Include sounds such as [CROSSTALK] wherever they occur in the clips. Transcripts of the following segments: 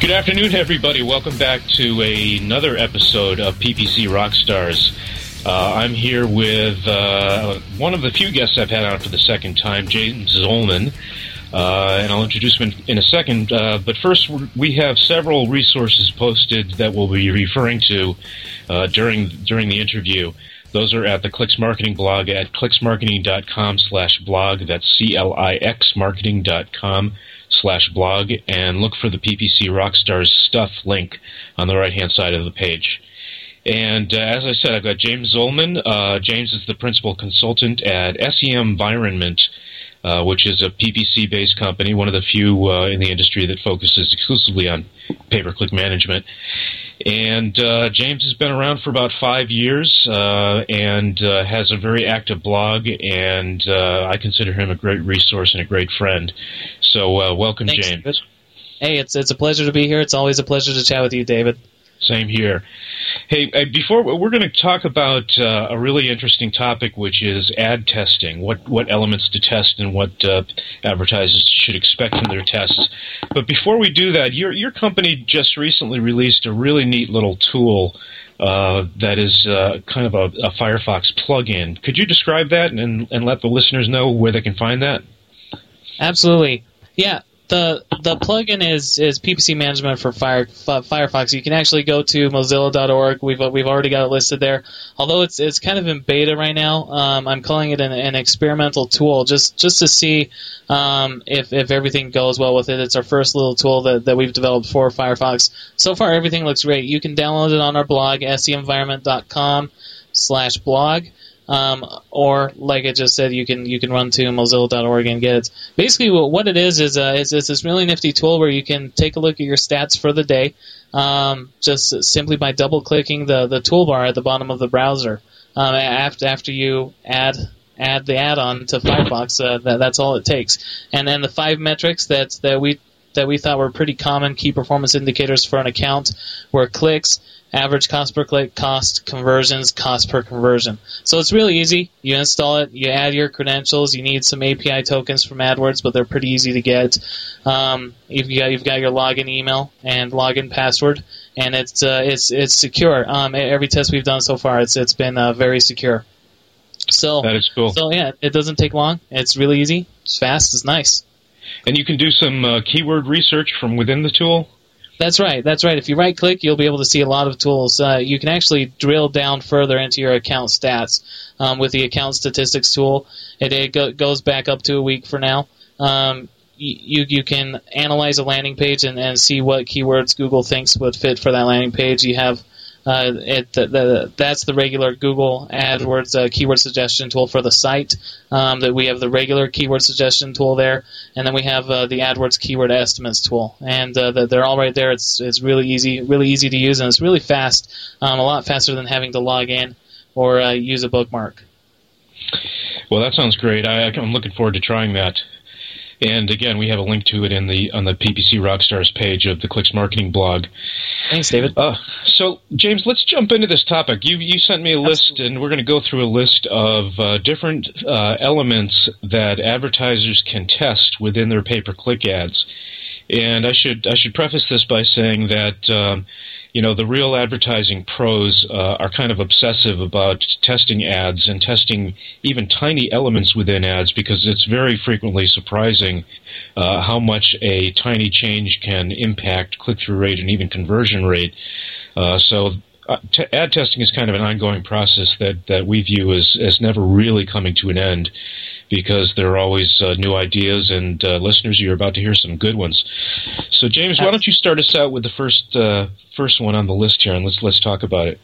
Good afternoon, everybody. Welcome back to another episode of PPC Rockstars. Uh, I'm here with uh, one of the few guests I've had on for the second time, James Zollman, uh, and I'll introduce him in, in a second. Uh, but first, we have several resources posted that we'll be referring to uh, during during the interview. Those are at the Clix Marketing blog at clixmarketing.com slash blog. That's C-L-I-X marketing.com slash blog and look for the PPC Rockstars stuff link on the right hand side of the page. And uh, as I said, I've got James Zollman. Uh, James is the principal consultant at SEM Environment, uh, which is a PPC based company, one of the few uh, in the industry that focuses exclusively on pay per click management. And uh, James has been around for about five years uh, and uh, has a very active blog, and uh, I consider him a great resource and a great friend. So, uh, welcome, Thanks, James. David. Hey, it's it's a pleasure to be here. It's always a pleasure to chat with you, David. Same here. Hey, uh, before we're going to talk about uh, a really interesting topic, which is ad testing. What what elements to test and what uh, advertisers should expect from their tests. But before we do that, your your company just recently released a really neat little tool uh, that is uh, kind of a, a Firefox plugin. Could you describe that and and let the listeners know where they can find that? Absolutely. Yeah. The the plugin is is PPC management for Fire, Firefox. You can actually go to Mozilla.org. We've we've already got it listed there. Although it's it's kind of in beta right now. Um, I'm calling it an, an, experimental tool just just to see um, if if everything goes well with it. It's our first little tool that, that we've developed for Firefox. So far, everything looks great. You can download it on our blog semenvironment.com slash blog. Um, or like I just said, you can you can run to Mozilla.org and get it. Basically, what it is is, uh, is, is this really nifty tool where you can take a look at your stats for the day, um, just simply by double clicking the the toolbar at the bottom of the browser. Um, after after you add add the add-on to Firefox, uh, that, that's all it takes. And then the five metrics that that we that we thought were pretty common key performance indicators for an account were clicks, average cost per click, cost, conversions, cost per conversion. So it's really easy. You install it, you add your credentials. You need some API tokens from AdWords, but they're pretty easy to get. Um, you've got you've got your login email and login password, and it's uh, it's it's secure. Um, every test we've done so far, it's it's been uh, very secure. So that is cool. So yeah, it doesn't take long. It's really easy. It's fast. It's nice. And you can do some uh, keyword research from within the tool. That's right. That's right. If you right click, you'll be able to see a lot of tools. Uh, you can actually drill down further into your account stats um, with the account statistics tool. It, it go, goes back up to a week for now. Um, you you can analyze a landing page and, and see what keywords Google thinks would fit for that landing page. You have uh, it, the, the, that's the regular Google AdWords uh, keyword suggestion tool for the site. Um, that we have the regular keyword suggestion tool there, and then we have uh, the AdWords keyword estimates tool, and uh, they're all right there. It's it's really easy, really easy to use, and it's really fast. Um, a lot faster than having to log in or uh, use a bookmark. Well, that sounds great. I, I'm looking forward to trying that. And again, we have a link to it in the on the PPC Rockstars page of the Clix Marketing blog. Thanks, David. Uh, so, James, let's jump into this topic. You you sent me a list, and we're going to go through a list of uh, different uh, elements that advertisers can test within their pay-per-click ads. And I should I should preface this by saying that. Um, you know, the real advertising pros uh, are kind of obsessive about testing ads and testing even tiny elements within ads because it's very frequently surprising uh, how much a tiny change can impact click through rate and even conversion rate. Uh, so uh, t- ad testing is kind of an ongoing process that, that we view as, as never really coming to an end because there are always uh, new ideas, and uh, listeners, you're about to hear some good ones. So, James, why don't you start us out with the first uh, first one on the list here, and let's let's talk about it.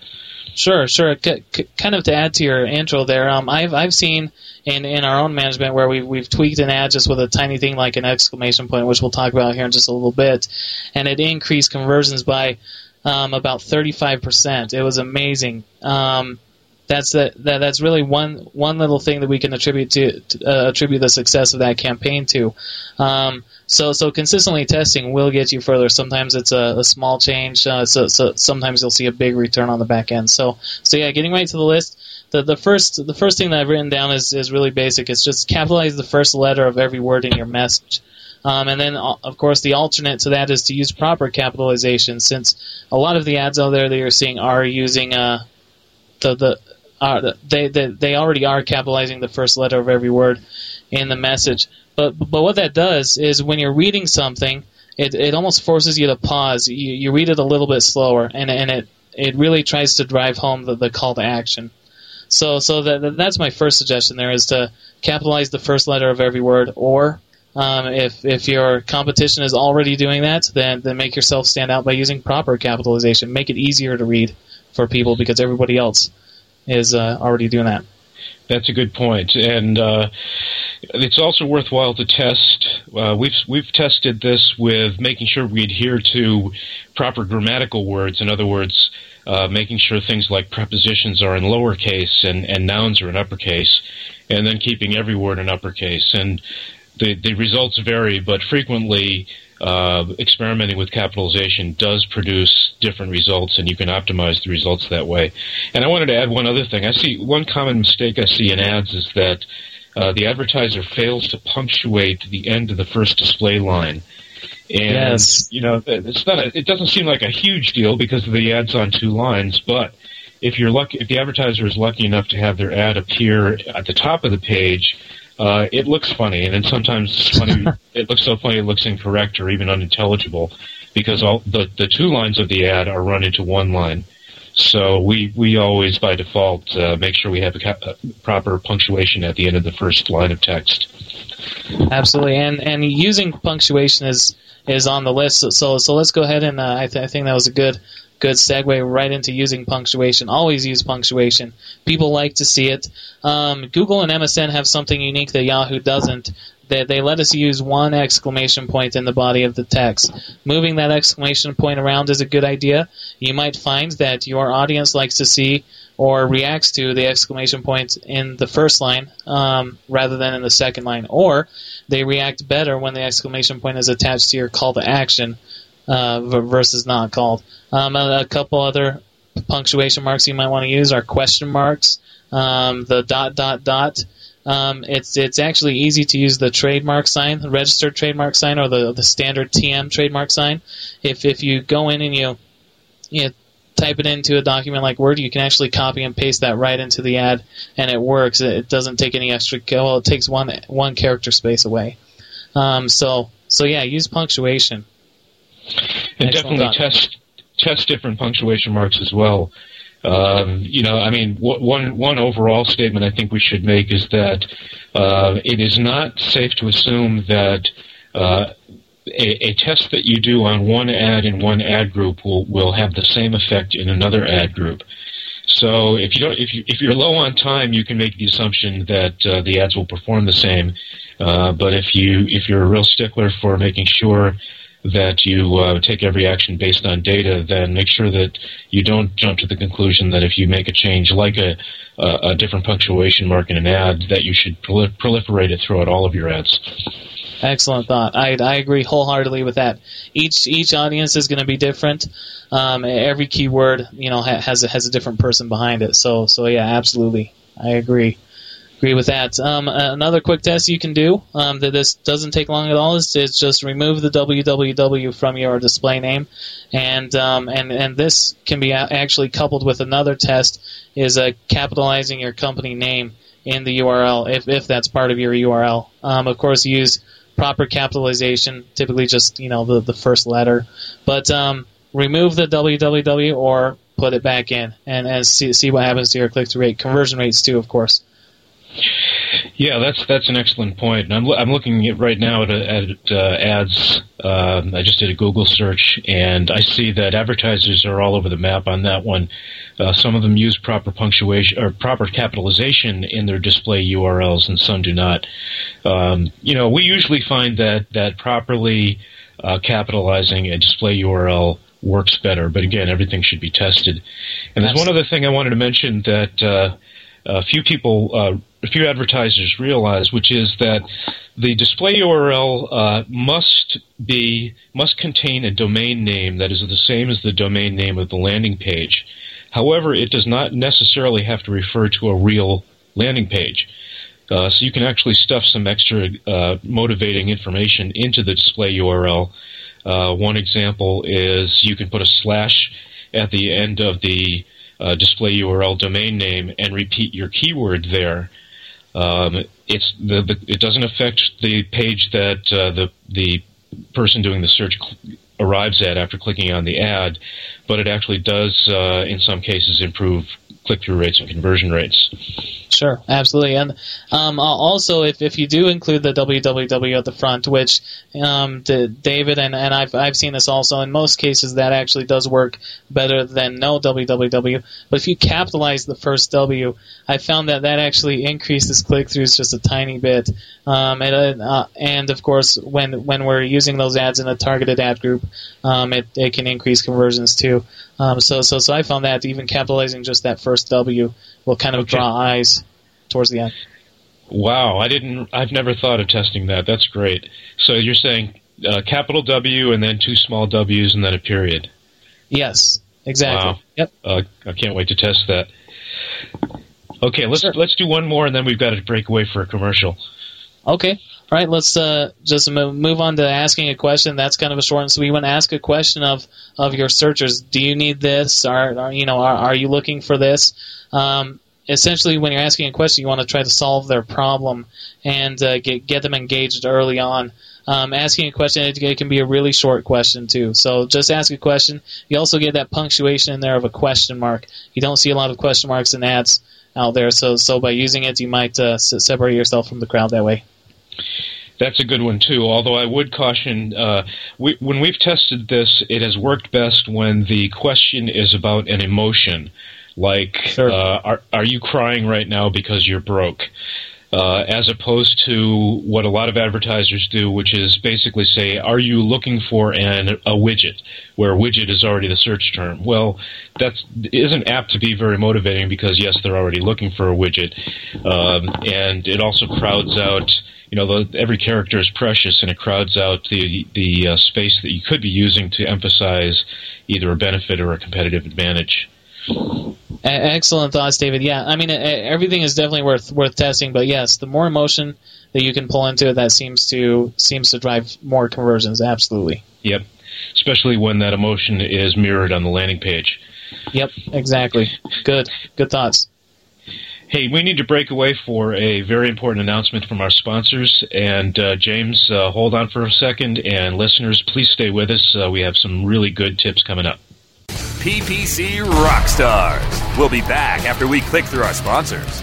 Sure, sure. C- c- kind of to add to your intro there, um, I've I've seen in, in our own management where we've we've tweaked an ad just with a tiny thing like an exclamation point, which we'll talk about here in just a little bit, and it increased conversions by um, about 35%. It was amazing. Um, that's that, that that's really one one little thing that we can attribute to, to uh, attribute the success of that campaign to. Um, so so consistently testing will get you further. Sometimes it's a, a small change. Uh, so, so sometimes you'll see a big return on the back end. So so yeah, getting right to the list. The, the first the first thing that I've written down is, is really basic. It's just capitalize the first letter of every word in your message. Um, and then, uh, of course, the alternate to that is to use proper capitalization, since a lot of the ads out there that you're seeing are using uh, the the uh, they, they they already are capitalizing the first letter of every word in the message. But but what that does is when you're reading something, it it almost forces you to pause. You you read it a little bit slower, and and it it really tries to drive home the, the call to action. So so that that's my first suggestion. There is to capitalize the first letter of every word, or um, if if your competition is already doing that, then then make yourself stand out by using proper capitalization. Make it easier to read for people because everybody else is uh, already doing that. That's a good point, and uh, it's also worthwhile to test. Uh, we've we've tested this with making sure we adhere to proper grammatical words. In other words, uh, making sure things like prepositions are in lowercase and, and nouns are in uppercase, and then keeping every word in uppercase. And the the results vary, but frequently uh, experimenting with capitalization does produce different results, and you can optimize the results that way. And I wanted to add one other thing. I see one common mistake I see in ads is that uh, the advertiser fails to punctuate the end of the first display line. And Yes. you know, it's not. A, it doesn't seem like a huge deal because the ad's on two lines, but if you're lucky, if the advertiser is lucky enough to have their ad appear at the top of the page, uh, it looks funny, and then sometimes it's funny. [LAUGHS] it looks so funny it looks incorrect or even unintelligible because all the the two lines of the ad are run into one line. So we we always by default uh, make sure we have a, ca- a proper punctuation at the end of the first line of text. Absolutely, and and using punctuation is is on the list. So so, so let's go ahead and uh, I, th- I think that was a good good segue right into using punctuation. Always use punctuation. People like to see it. Um, Google and MSN have something unique that Yahoo doesn't. They, they let us use one exclamation point in the body of the text. Moving that exclamation point around is a good idea. You might find that your audience likes to see or reacts to the exclamation point in the first line um, rather than in the second line, or they react better when the exclamation point is attached to your call to action uh, versus not called. Um, a, a couple other punctuation marks you might want to use are question marks, um, the dot dot dot. Um, it's it's actually easy to use the trademark sign, the registered trademark sign, or the the standard TM trademark sign. If if you go in and you you type it into a document like Word, you can actually copy and paste that right into the ad, and it works. It it doesn't take any extra. Well, it takes one one character space away. Um, so so yeah, use punctuation. And Excellent definitely test test different punctuation marks as well. Um, you know, I mean, one one overall statement I think we should make is that uh, it is not safe to assume that uh, a, a test that you do on one ad in one ad group will will have the same effect in another ad group. So if you don't, if you if you're low on time, you can make the assumption that uh, the ads will perform the same. Uh, but if you if you're a real stickler for making sure that you uh, take every action based on data, then make sure that you don't jump to the conclusion that if you make a change like a, a, a different punctuation mark in an ad, that you should proli- proliferate it throughout all of your ads. Excellent thought. I, I agree wholeheartedly with that. Each each audience is going to be different. Um, every keyword, you know, ha- has a, has a different person behind it. So so yeah, absolutely, I agree. Agree with that. Um, another quick test you can do um, that this doesn't take long at all is, is just remove the www from your display name, and um, and and this can be actually coupled with another test is uh, capitalizing your company name in the URL if if that's part of your URL. Um, of course, use proper capitalization, typically just you know the the first letter, but um, remove the www or put it back in and, and see see what happens to your click through rate, conversion rates too, of course. Yeah, that's that's an excellent point. And I'm I'm looking at right now at, at uh, ads. Um, I just did a Google search, and I see that advertisers are all over the map on that one. Uh, some of them use proper punctuation or proper capitalization in their display URLs, and some do not. Um, you know, we usually find that that properly uh, capitalizing a display URL works better. But again, everything should be tested. And there's one other thing I wanted to mention that uh, a few people, uh, few advertisers realize, which is that the display URL uh, must be must contain a domain name that is the same as the domain name of the landing page. However, it does not necessarily have to refer to a real landing page. Uh, so you can actually stuff some extra uh, motivating information into the display URL. Uh, one example is you can put a slash at the end of the uh, display URL domain name and repeat your keyword there. Um, it's the, the, it doesn't affect the page that uh, the the person doing the search cl- arrives at after clicking on the ad, but it actually does uh, in some cases improve click-through rates and conversion rates. Sure, absolutely, and um, also if, if you do include the www at the front, which um, David and, and I've I've seen this also in most cases that actually does work better than no www. But if you capitalize the first W, I found that that actually increases click-throughs just a tiny bit, um, and uh, and of course when when we're using those ads in a targeted ad group, um, it it can increase conversions too. Um, so so so I found that even capitalizing just that first W will kind of okay. draw eyes towards the end. Wow, I didn't. I've never thought of testing that. That's great. So you're saying uh, capital W and then two small W's and then a period. Yes, exactly. Wow. Yep. Uh, I can't wait to test that. Okay, let's sure. let's do one more and then we've got to break away for a commercial. Okay. All right, let's uh, just move on to asking a question. That's kind of a short and sweet one. Ask a question of, of your searchers. Do you need this? Are, are you know are, are you looking for this? Um, essentially, when you're asking a question, you want to try to solve their problem and uh, get get them engaged early on. Um, asking a question, it, it, can be a really short question too. So just ask a question. You also get that punctuation in there of a question mark. You don't see a lot of question marks in ads out there, so so by using it, you might uh, separate yourself from the crowd that way. That's a good one too. Although I would caution, uh, we, when we've tested this, it has worked best when the question is about an emotion, like sure. uh, "Are are you crying right now because you're broke?" Uh, as opposed to what a lot of advertisers do, which is basically say, "Are you looking for an a widget?" Where widget is already the search term. Well, that isn't apt to be very motivating because yes, they're already looking for a widget, um, and it also crowds out you know, the, every character is precious, and it crowds out the the uh, space that you could be using to emphasize either a benefit or a competitive advantage. Excellent thoughts, David. Yeah, I mean, everything is definitely worth worth testing, but yes, the more emotion that you can pull into it, that seems to seems to drive more conversions. Absolutely. Yep, especially when that emotion is mirrored on the landing page. Yep, exactly. Good, good thoughts. Hey, we need to break away for a very important announcement from our sponsors. And uh, James, uh, hold on for a second. And listeners, please stay with us. Uh, we have some really good tips coming up. PPC Rockstars. We'll be back after we click through our sponsors.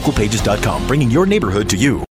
Localpages.com, bringing your neighborhood to you.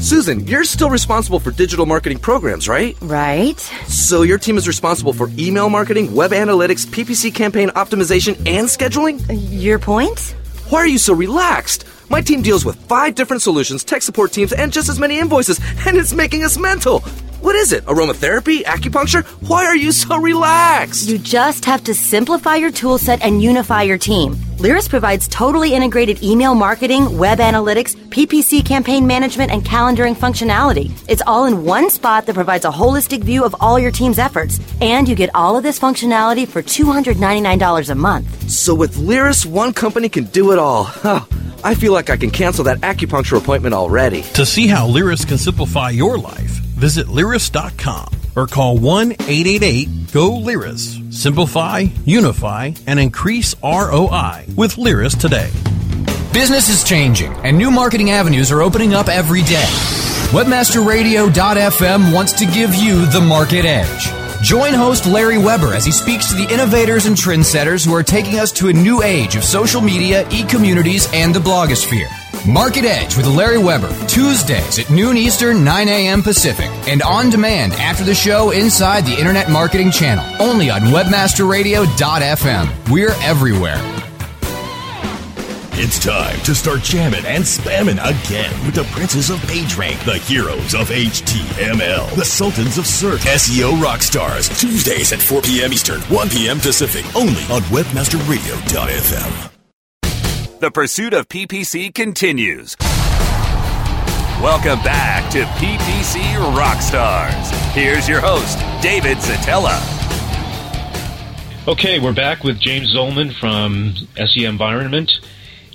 Susan, you're still responsible for digital marketing programs, right? Right. So your team is responsible for email marketing, web analytics, PPC campaign optimization, and scheduling? Uh, your point? Why are you so relaxed? My team deals with five different solutions, tech support teams, and just as many invoices, and it's making us mental. What is it? Aromatherapy? Acupuncture? Why are you so relaxed? You just have to simplify your toolset and unify your team. Lyris provides totally integrated email marketing, web analytics, PPC campaign management, and calendaring functionality. It's all in one spot that provides a holistic view of all your team's efforts. And you get all of this functionality for $299 a month. So with Lyris, one company can do it all. [LAUGHS] Huh. I feel like I can cancel that acupuncture appointment already. To see how Lyris can simplify your life, visit Lyris.com or call 1 888 GO Lyris. Simplify, unify, and increase ROI with Lyris today. Business is changing, and new marketing avenues are opening up every day. WebmasterRadio.fm wants to give you the market edge. Join host Larry Weber as he speaks to the innovators and trendsetters who are taking us to a new age of social media, e communities, and the blogosphere. Market Edge with Larry Weber, Tuesdays at noon Eastern, 9 a.m. Pacific, and on demand after the show inside the Internet Marketing Channel, only on WebmasterRadio.fm. We're everywhere. It's time to start jamming and spamming again with the princes of PageRank, the heroes of HTML, the sultans of search, SEO rock stars. Tuesdays at 4 p.m. Eastern, 1 p.m. Pacific, only on WebmasterRadio.fm. The pursuit of PPC continues. Welcome back to PPC Rockstars. Here's your host, David Szetela. Okay, we're back with James Zollman from SEM Environment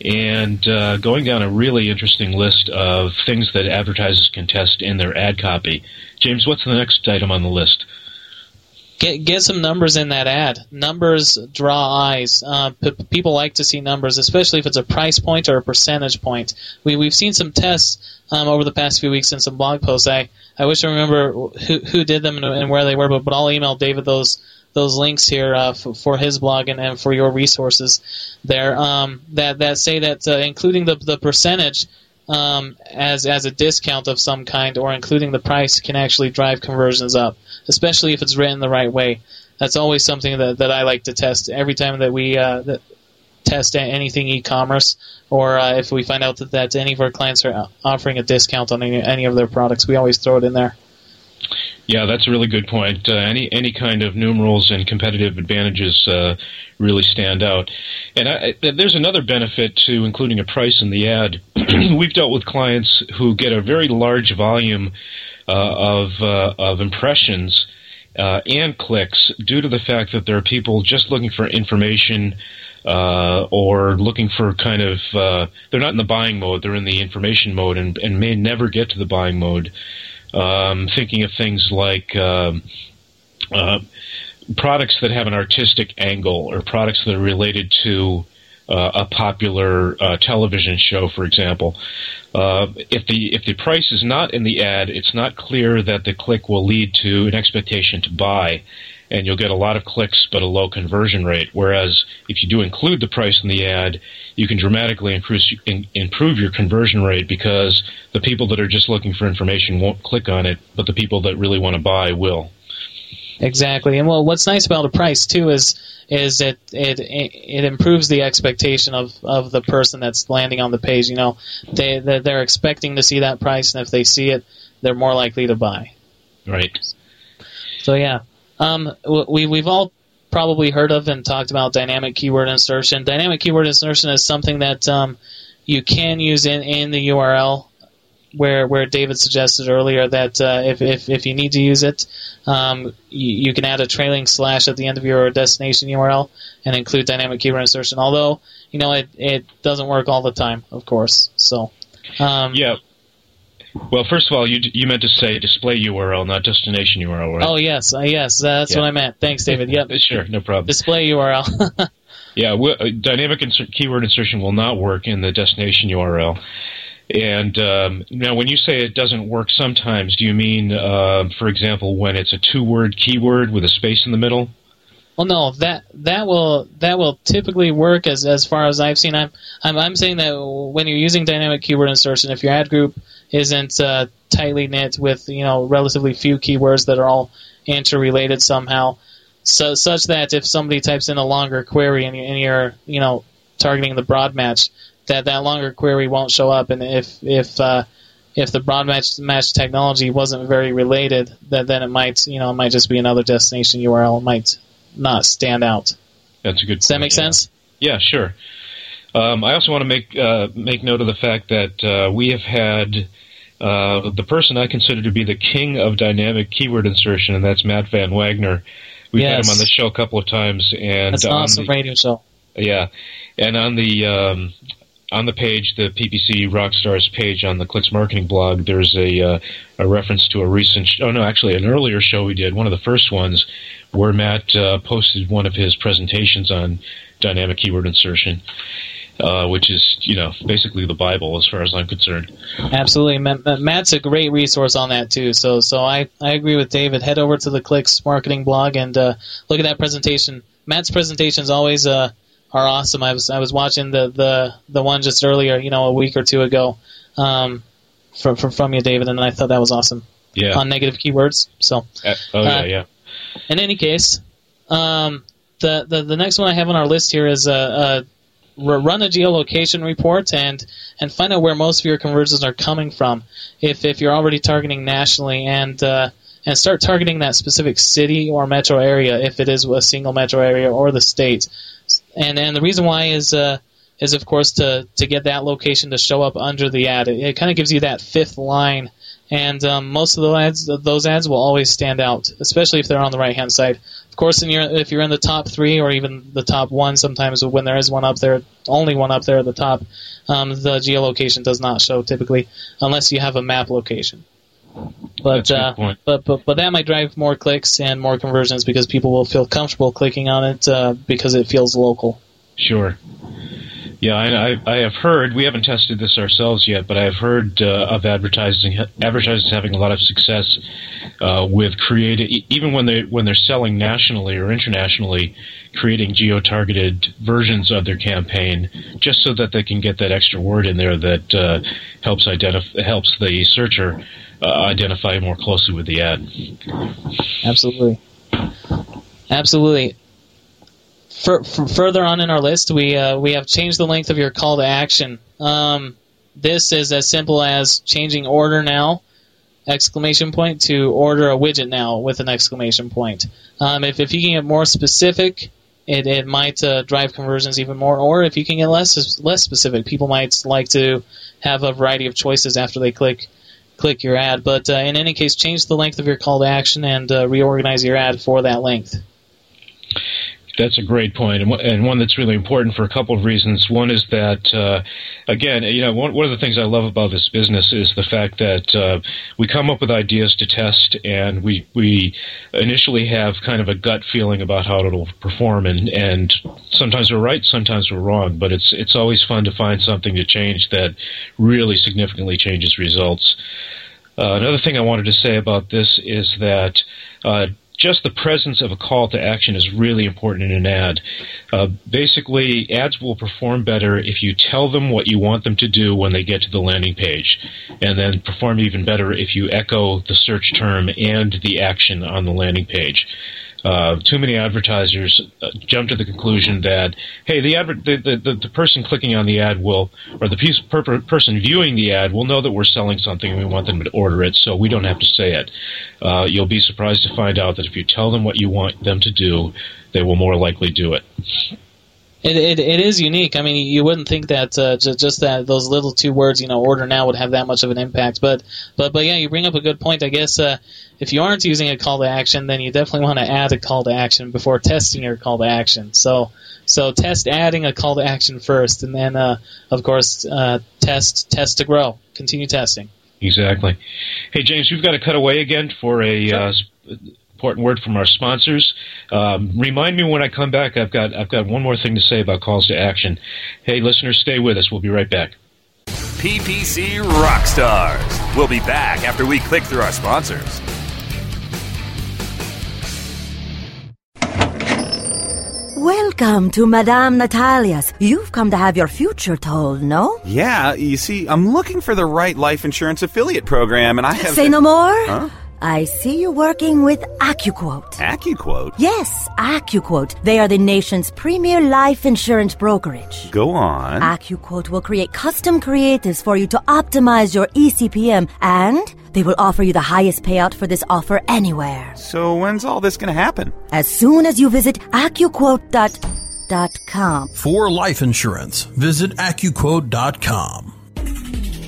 and uh, going down a really interesting list of things that advertisers can test in their ad copy. James, what's the next item on the list? Get get some numbers in that ad. Numbers draw eyes. Uh, p- people like to see numbers, especially if it's a price point or a percentage point. We we've seen some tests um, over the past few weeks in some blog posts. I, I wish I remember who who did them and, and where they were, but, but I'll email David those those links here uh, f- for his blog and, and for your resources there um, that that say that uh, including the the percentage um, as as a discount of some kind or including the price can actually drive conversions up, especially if it's written the right way. That's always something that, that I like to test every time that we uh, that test anything e-commerce or uh, if we find out that, that any of our clients are offering a discount on any, any of their products, we always throw it in there. Yeah, that's a really good point. Uh, any any kind of numerals and competitive advantages uh, really stand out. And I, there's another benefit to including a price in the ad. [CLEARS THROAT] We've dealt with clients who get a very large volume uh, of uh, of impressions uh, and clicks due to the fact that there are people just looking for information. Uh, or looking for kind of, they're not in the buying mode, they're in the information mode and, and may never get to the buying mode. Um, thinking of things like um, uh, products that have an artistic angle or products that are related to a popular uh, television show, for example. Uh, if the if the price is not in the ad, it's not clear that the click will lead to an expectation to buy, and you'll get a lot of clicks but a low conversion rate. Whereas if you do include the price in the ad, you can dramatically improve, improve your conversion rate because the people that are just looking for information won't click on it, but the people that really want to buy will. Exactly, and well, what's nice about a price too is is it it it improves the expectation of, of the person that's landing on the page. You know, they they're expecting to see that price, and if they see it, they're more likely to buy. Right. So yeah, um, we we've all probably heard of and talked about dynamic keyword insertion. Dynamic keyword insertion is something that um, you can use in in the URL where where David suggested earlier that uh, if, if if you need to use it, um, you, you can add a trailing slash at the end of your destination URL and include dynamic keyword insertion. Although you know it it doesn't work all the time, of course. So um, yeah. Well, first of all, you you meant to say display URL, not destination URL, right? Oh yes, uh, yes, that's Yeah. what I meant. Thanks, David. Yep. [LAUGHS] sure, no problem. Display URL. [LAUGHS] Yeah, w- uh, dynamic insert, keyword insertion will not work in the destination URL. And um, now, when you say it doesn't work sometimes, do you mean, uh, for example, when it's a two-word keyword with a space in the middle? Well, no, that that will that will typically work as as far as I've seen. I'm I'm, I'm saying that when you're using dynamic keyword insertion, if your ad group isn't uh, tightly knit with you know relatively few keywords that are all interrelated somehow, so such that if somebody types in a longer query and, and you're you know targeting the broad match, that that longer query won't show up, and if if uh, if the broad match, match technology wasn't very related, that then it might you know it might just be another destination URL. It might not stand out. That's a good. Does that point, make yeah. sense? Yeah, sure. Um, I also want to make uh, make note of the fact that uh, we have had uh, the person I consider to be the king of dynamic keyword insertion, and that's Matt Van Wagner. We've had him on the show a couple of times, and That's an awesome the- radio show. Yeah, and on the um, on the page, the PPC Rockstars page on the Clix Marketing blog, there's a uh, a reference to a recent. Sh- oh no, actually, an earlier show we did, one of the first ones, where Matt uh, posted one of his presentations on dynamic keyword insertion, uh, which is you know basically the Bible as far as I'm concerned. Absolutely, Ma- Ma- Matt's a great resource on that too. So, so I, I agree with David. Head over to the Clix Marketing blog and uh, look at that presentation. Matt's presentation is always uh, are awesome. I was I was watching the, the, the one just earlier, you know, a week or two ago, um, from from from you, David, and I thought that was awesome. Yeah. On negative keywords. So. Uh, oh yeah, Uh, yeah. In any case, um, the, the the next one I have on our list here is uh, uh, run a geolocation report and and find out where most of your conversions are coming from. If if you're already targeting nationally and uh, and start targeting that specific city or metro area if it is a single metro area or the state. And and the reason why is uh, is of course to to get that location to show up under the ad. It, it kind of gives you that fifth line. And um, most of the ads, those ads will always stand out, especially if they're on the right hand side. Of course, in your, if you're in the top three or even the top one, sometimes when there is one up there, only one up there at the top, um, the geolocation does not show typically, unless you have a map location. But That's a good uh, but but but that might drive more clicks and more conversions because people will feel comfortable clicking on it uh, because it feels local. Sure. Yeah, I, I, I have heard. We haven't tested this ourselves yet, but I have heard uh, of advertising advertisers having a lot of success uh, with creating, even when they when they're selling nationally or internationally, creating geo-targeted versions of their campaign, just so that they can get that extra word in there that uh, helps identify helps the searcher uh, identify more closely with the ad. Absolutely. Absolutely. For, for further on in our list, we uh, we have changed the length of your call to action. Um, this is as simple as changing order now exclamation point to order a widget now with an exclamation point. Um, if, if you can get more specific, it, it might uh, drive conversions even more. Or if you can get less less specific, people might like to have a variety of choices after they click click your ad. But uh, in any case, change the length of your call to action and uh, reorganize your ad for that length. That's a great point, and and one that's really important for a couple of reasons. One is that, uh, again, you know, one, one of the things I love about this business is the fact that uh, we come up with ideas to test, and we we initially have kind of a gut feeling about how it'll perform, and and sometimes we're right, sometimes we're wrong, but it's it's always fun to find something to change that really significantly changes results. Uh, another thing I wanted to say about this is that uh, just the presence of a call to action is really important in an ad. Uh, basically, ads will perform better if you tell them what you want them to do when they get to the landing page, and then perform even better if you echo the search term and the action on the landing page. Uh, too many advertisers uh, jump to the conclusion that hey, the, adver- the, the, the person clicking on the ad will, or the piece, per- per- person viewing the ad will know that we're selling something and we want them to order it, so we don't have to say it. Uh, you'll be surprised to find out that if you tell them what you want them to do, they will more likely do it. It, it, it is unique. I mean, you wouldn't think that uh, ju- just that those little two words, you know, order now would have that much of an impact. But but but yeah, you bring up a good point. I guess uh, if you aren't using a call to action, then you definitely want to add a call to action before testing your call to action. So so test adding a call to action first, and then uh, of course uh, test test to grow. Continue testing. Exactly. Hey, James, we've got to cut away again for a uh, important word from our sponsors. Um, remind me when I come back. I've got I've got one more thing to say about calls to action. Hey, listeners, stay with us. We'll be right back. PPC Rockstars. We'll be back after we click through our sponsors. Welcome to Madame Natalia's. You've come to have your future told, no? Yeah, you see, I'm looking for the right life insurance affiliate program, and I have. Say no more? Huh? I see you're working with AccuQuote. AccuQuote? Yes, AccuQuote. They are the nation's premier life insurance brokerage. Go on. AccuQuote will create custom creatives for you to optimize your eCPM, and they will offer you the highest payout for this offer anywhere. So when's all this going to happen? As soon as you visit AccuQuote.com. For life insurance, visit AccuQuote.com.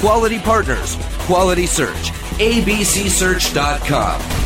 Quality partners, quality search. ABCSearch.com.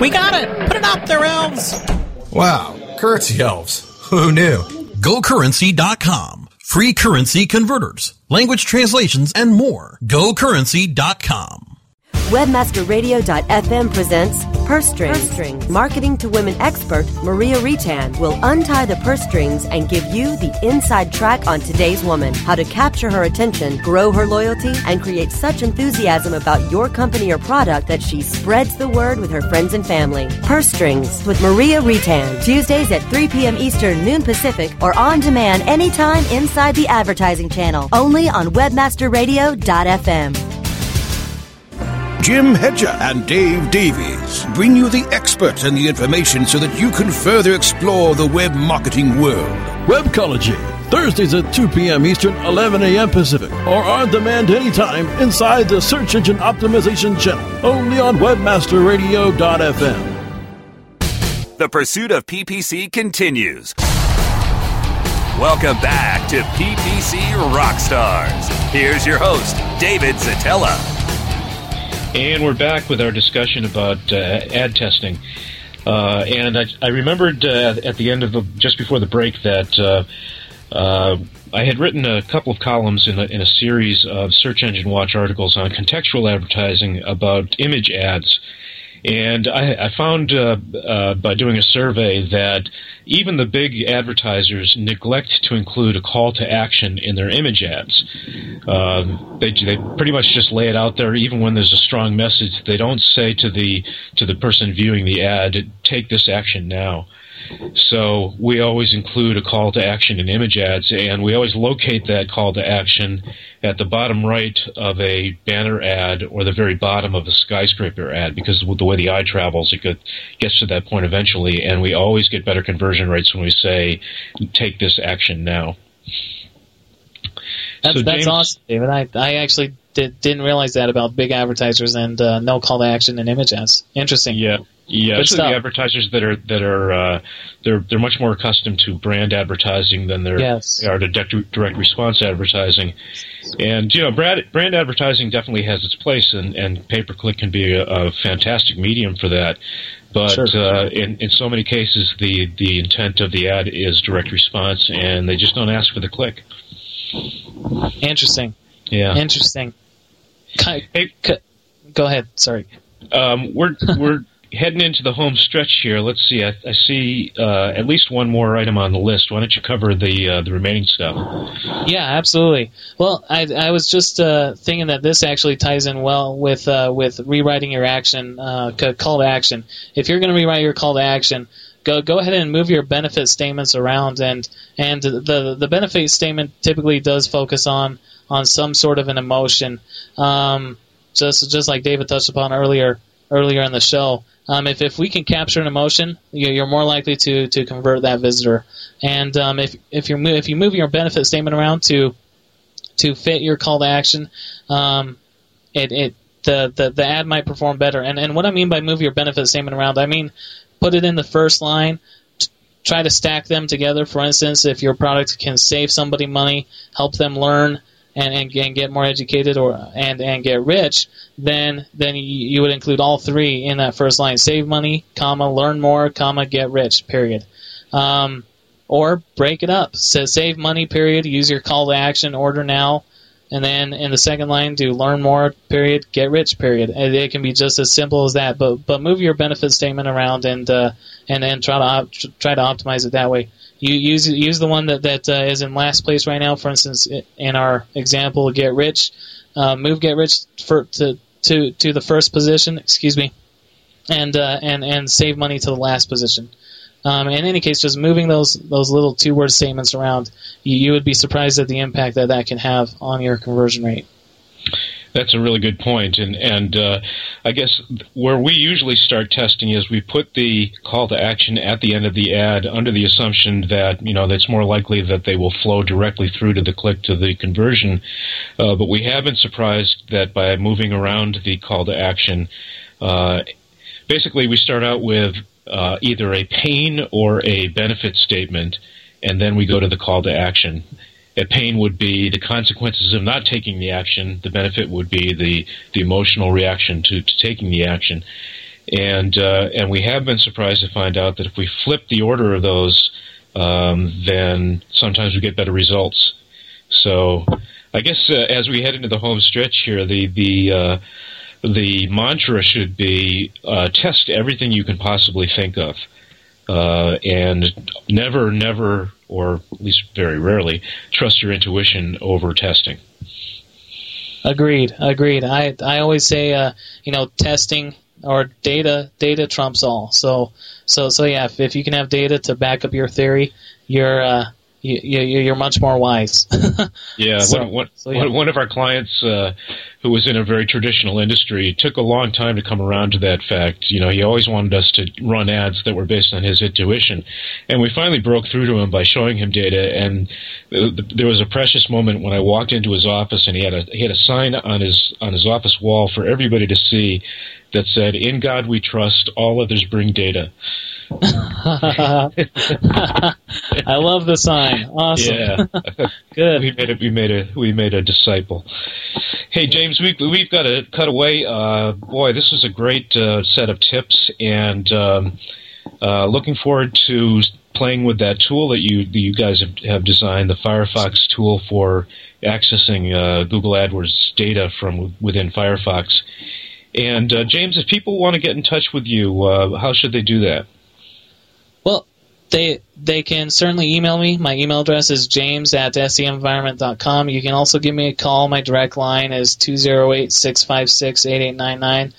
We got it! Put it up there, elves! Wow, currency elves. [LAUGHS] Who knew? GoCurrency.com. Free currency converters, language translations, and more. GoCurrency.com. Webmasterradio.fm presents Purse Strings. Purse Strings. Marketing to Women expert Maria Reitan will untie the purse strings and give you the inside track on today's woman. How to capture her attention, grow her loyalty, and create such enthusiasm about your company or product that she spreads the word with her friends and family. Purse Strings with Maria Reitan. Tuesdays at 3 p.m. Eastern, noon Pacific, or on demand anytime inside the advertising channel. Only on WebmasterRadio.fm. Jim Hedger and Dave Davies bring you the experts and the information so that you can further explore the web marketing world. Webcology, Thursdays at 2 p.m. Eastern, 11 a.m. Pacific, or on demand anytime inside the Search Engine Optimization channel, only on WebmasterRadio.fm. The pursuit of PPC continues. Welcome back to PPC Rockstars. Here's your host, David Szetela. And we're back with our discussion about uh, ad testing. Uh, and I, I remembered uh, at the end of the, just before the break that uh, uh, I had written a couple of columns in a, in a series of Search Engine Watch articles on contextual advertising about image ads. And I, I found uh, uh, by doing a survey that even the big advertisers neglect to include a call to action in their image ads. Uh, they, they pretty much just lay it out there, even when there's a strong message. They don't say to the to the person viewing the ad, "Take this action now." So we always include a call to action in image ads, and we always locate that call to action at the bottom right of a banner ad or the very bottom of a skyscraper ad, because the way the eye travels, it get, gets to that point eventually, and we always get better conversion rates when we say, "Take this action now." That's, So, that's awesome, David. I, I actually did, didn't realize that about big advertisers and uh, no call to action in image ads. Interesting. Yeah. Yeah, Good especially the advertisers that are that are uh, they're they're much more accustomed to brand advertising than they're Yes. they are to direct, direct response advertising. And you know, brand brand advertising definitely has its place, and, and pay per click can be a, a fantastic medium for that. But Sure. uh, in in so many cases, the the intent of the ad is direct response, and they just don't ask for the click. Interesting. Yeah. Interesting. Go ahead. Sorry. Um, we're we're [LAUGHS] heading into the home stretch here. Let's see. I, I see uh, at least one more item on the list. Why don't you cover the uh, the remaining stuff? Yeah, absolutely. Well, I, I was just uh, thinking that this actually ties in well with uh, with rewriting your action uh, call to action. If you're going to rewrite your call to action, go go ahead and move your benefit statements around, and and the the benefit statement typically does focus on on some sort of an emotion. Um, just just like David touched upon earlier earlier in the show. Um, if, if we can capture an emotion, you- you're more likely to, to convert that visitor. And um, if if you if you move your benefit statement around to to fit your call to action, um, it, it the, the the ad might perform better. And and what I mean by move your benefit statement around, I mean put it in the first line. Try to stack them together. For instance, if your product can save somebody money, help them learn, and, and, and get more educated or and, and get rich, then then you, would include all three in that first line: save money, comma, learn more, comma, get rich. Period. Um, or break it up. So save money. Period. Use your call to action. Order now. And then in the second line, do learn more. Period. Get rich. Period. And it can be just as simple as that. But but move your benefit statement around and uh, and then try to op- try to optimize it that way. You use use the one that that uh, is in last place right now. For instance, in our example, get rich. Uh, move get rich for to to to the first position. Excuse me, and uh, and and save money to the last position. Um, in any case, just moving those those little two word statements around, you, you would be surprised at the impact that that can have on your conversion rate. That's a really good point, and and uh, I guess where we usually start testing is we put the call to action at the end of the ad under the assumption that you know that's more likely that they will flow directly through to the click to the conversion. Uh, but we have been surprised that by moving around the call to action, uh, basically we start out with uh, either a pain or a benefit statement, and then we go to the call to action. A pain would be the consequences of not taking the action. The benefit would be the, the emotional reaction to, to taking the action. And uh, and we have been surprised to find out that if we flip the order of those, um, then sometimes we get better results. So I guess uh, as we head into the home stretch here, the the uh, the mantra should be uh, test everything you can possibly think of, uh, and never, never, or at least very rarely, trust your intuition over testing. Agreed. Agreed. I I always say, uh, you know, testing or data data trumps all. So so so yeah, if, if you can have data to back up your theory, you're uh, you, you, you're much more wise. [LAUGHS] Yeah, So- one, one, so, yeah. one- of our clients uh, who was in a very traditional industry took a long time to come around to that fact. You know, he always wanted us to run ads that were based on his intuition, and we finally broke through to him by showing him data. And th- th- there was a precious moment when I walked into his office, and he had a he had a sign on his on his office wall for everybody to see that said, "In God we trust. All others bring data." [LAUGHS] I love the sign. Awesome. Yeah. [LAUGHS] Good. We made a we made a we made a disciple. Hey James, we we've got to cut away. Uh, boy, this was a great uh, set of tips, and um, uh, looking forward to playing with that tool that you that you guys have, have designed, the Firefox tool for accessing uh, Google AdWords data from within Firefox. And uh, James, if people want to get in touch with you, uh, how should they do that? They they can certainly email me. My email address is james at semenvironment.com. You can also give me a call. My direct line is 208 656 8899.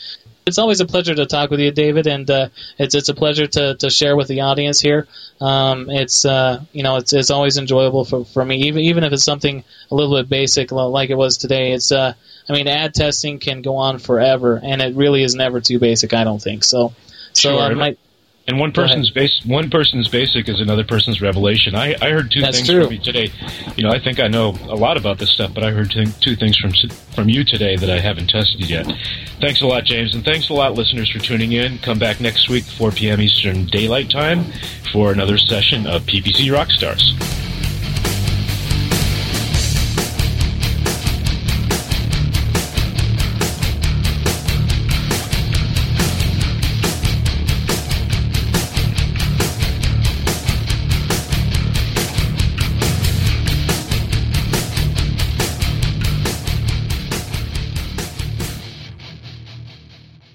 It's always a pleasure to talk with you, David, and uh, it's it's a pleasure to, to share with the audience here. Um, it's uh, you know it's it's always enjoyable for, for me, even even if it's something a little bit basic like it was today. It's uh, I mean, ad testing can go on forever, and it really is never too basic. I don't think so. So Sure. uh, my And one person's base, one person's basic is another person's revelation. I, I heard two That's things true. from you today. You know, I think I know a lot about this stuff, but I heard two, two things from from you today that I haven't tested yet. Thanks a lot, James, and thanks a lot, listeners, for tuning in. Come back next week, 4 p.m. Eastern Daylight Time, for another session of PPC Rockstars.